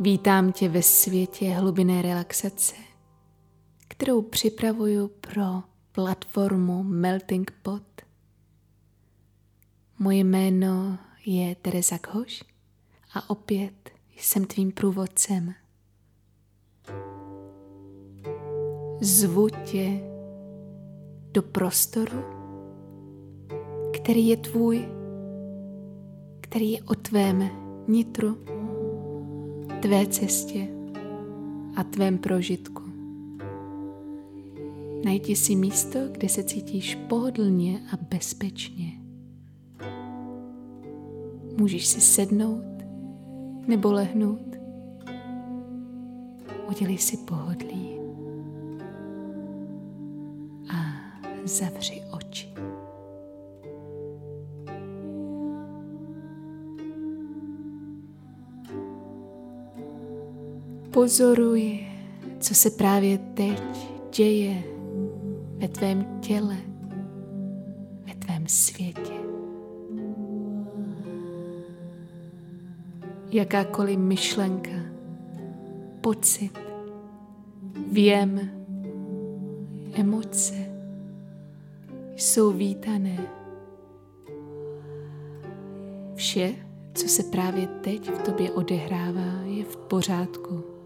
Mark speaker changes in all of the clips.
Speaker 1: Vítám tě ve světě hlubinné relaxace, kterou připravuju pro platformu Melting Pot. Moje jméno je Teresa Koš a opět jsem tvým průvodcem. Zvu tě do prostoru, který je tvůj, který je o tvém nitru tvé cestě a tvém prožitku. Najdi si místo, kde se cítíš pohodlně a bezpečně. Můžeš si sednout nebo lehnout. Udělej si pohodlí a zavři Pozoruj, co se právě teď děje ve tvém těle, ve tvém světě. Jakákoliv myšlenka, pocit, věm, emoce jsou vítané. Vše, co se právě teď v tobě odehrává, je v pořádku.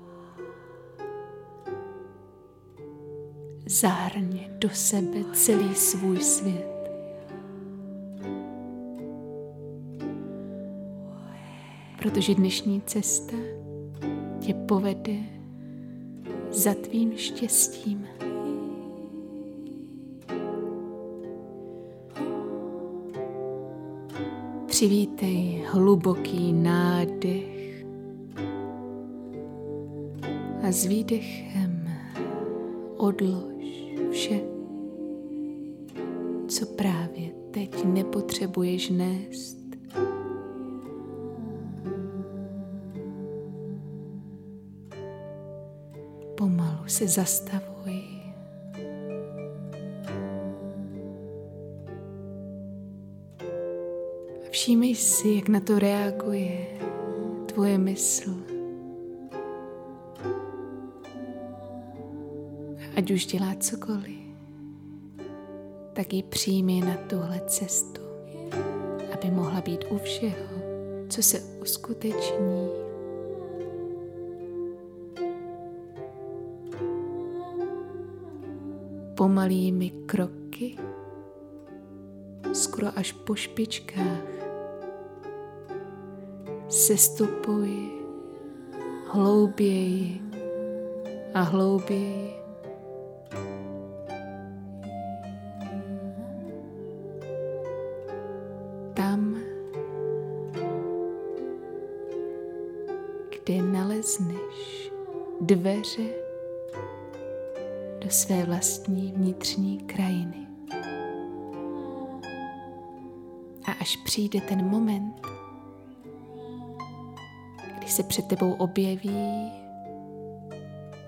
Speaker 1: Zahrň do sebe celý svůj svět. Protože dnešní cesta tě povede za tvým štěstím. Přivítej hluboký nádech a s výdechem odlož vše, co právě teď nepotřebuješ nést. Pomalu se zastavuj. Všímej si, jak na to reaguje tvoje mysl. Ať už dělá cokoliv, tak ji přijmi na tuhle cestu, aby mohla být u všeho, co se uskuteční. Pomalými kroky, skoro až po špičkách, sestupuj hlouběji a hlouběji kdy nalezneš dveře do své vlastní vnitřní krajiny. A až přijde ten moment, kdy se před tebou objeví,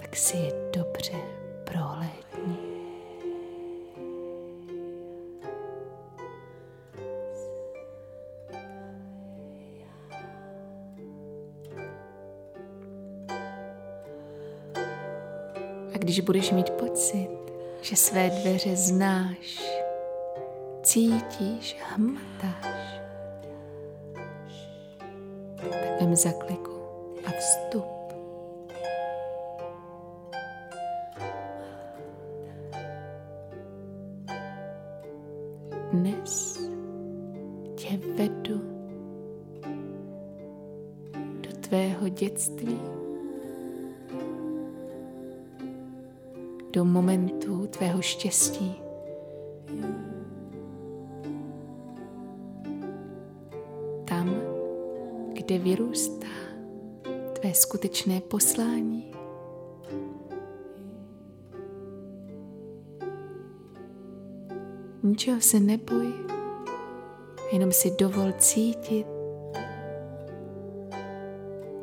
Speaker 1: tak si je dobře prohlédni. Když budeš mít pocit, že své dveře znáš, cítíš, hmatáš, tak vem zakliku a vstup. Tvého štěstí. Tam, kde vyrůstá tvé skutečné poslání. Ničeho se neboj, jenom si dovol cítit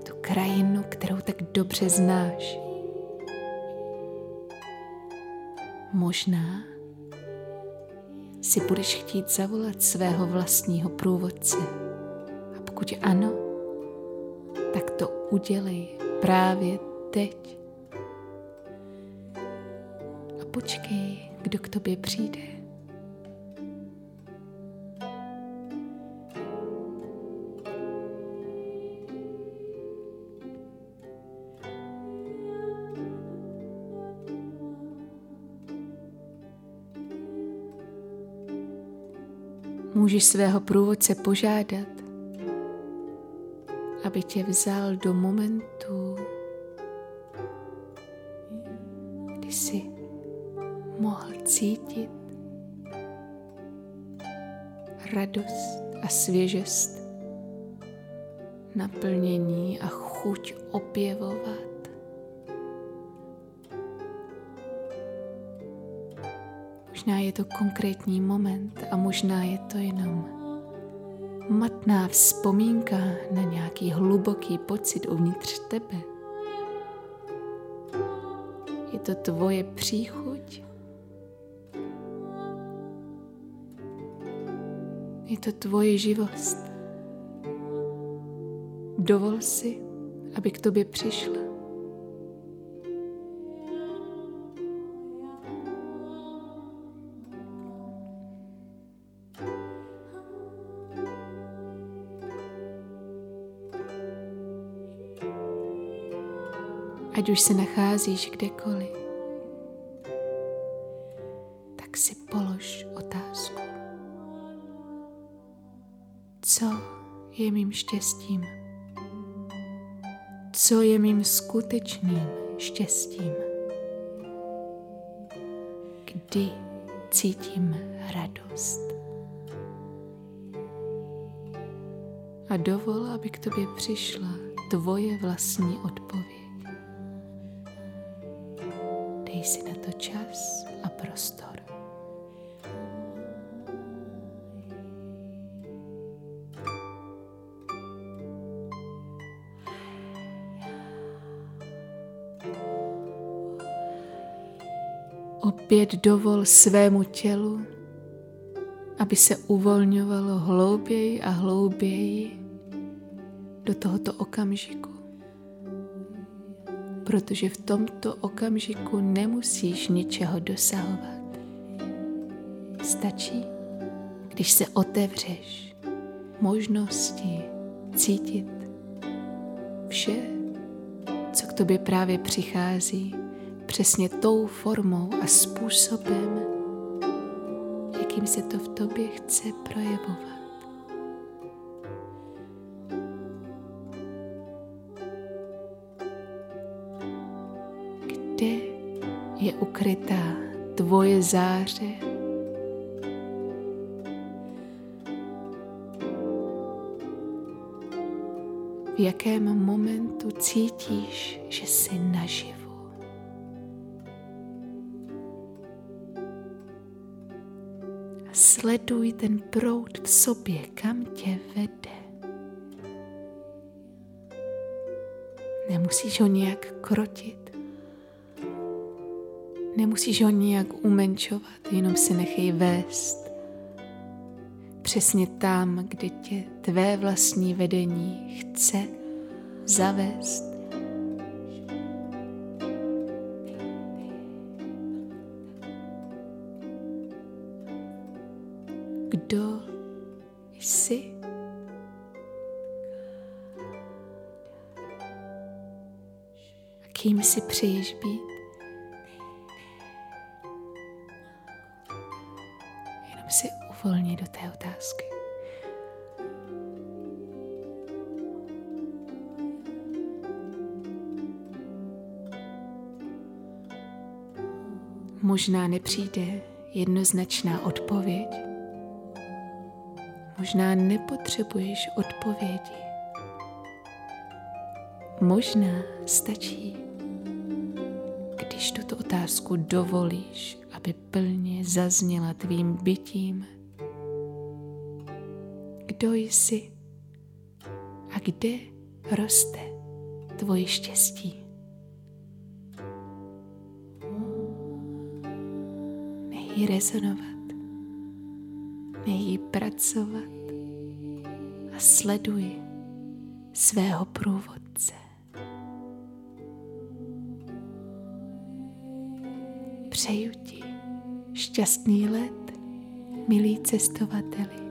Speaker 1: tu krajinu, kterou tak dobře znáš. Možná si budeš chtít zavolat svého vlastního průvodce. A pokud ano, tak to udělej právě teď. A počkej, kdo k tobě přijde. Můžeš svého průvodce požádat, aby tě vzal do momentu, kdy jsi mohl cítit radost a svěžest, naplnění a chuť objevovat Možná je to konkrétní moment a možná je to jenom matná vzpomínka na nějaký hluboký pocit uvnitř tebe. Je to tvoje příchuť? Je to tvoje živost. Dovol si, aby k tobě přišla. Ať už se nacházíš kdekoliv, tak si polož otázku. Co je mým štěstím? Co je mým skutečným štěstím? Kdy cítím radost? A dovol, aby k tobě přišla tvoje vlastní odpověď. Dej si na to čas a prostor. Opět dovol svému tělu, aby se uvolňovalo hlouběji a hlouběji do tohoto okamžiku protože v tomto okamžiku nemusíš ničeho dosahovat. Stačí, když se otevřeš možnosti cítit vše, co k tobě právě přichází, přesně tou formou a způsobem, jakým se to v tobě chce projevovat. Je ukrytá tvoje záře. V jakém momentu cítíš, že jsi naživu. Sleduj ten proud v sobě, kam tě vede. Nemusíš ho nějak krotit. Nemusíš ho nijak umenčovat, jenom si nechej vést. Přesně tam, kde tě tvé vlastní vedení chce zavést. Kdo jsi? A kým si přeješ Možná nepřijde jednoznačná odpověď. Možná nepotřebuješ odpovědi. Možná stačí, když tuto otázku dovolíš aby plně zazněla tvým bytím. Kdo jsi a kde roste tvoje štěstí? jí rezonovat, nech ji pracovat a sleduj svého průvodce. Přeju ti šťastný let, milí cestovateli.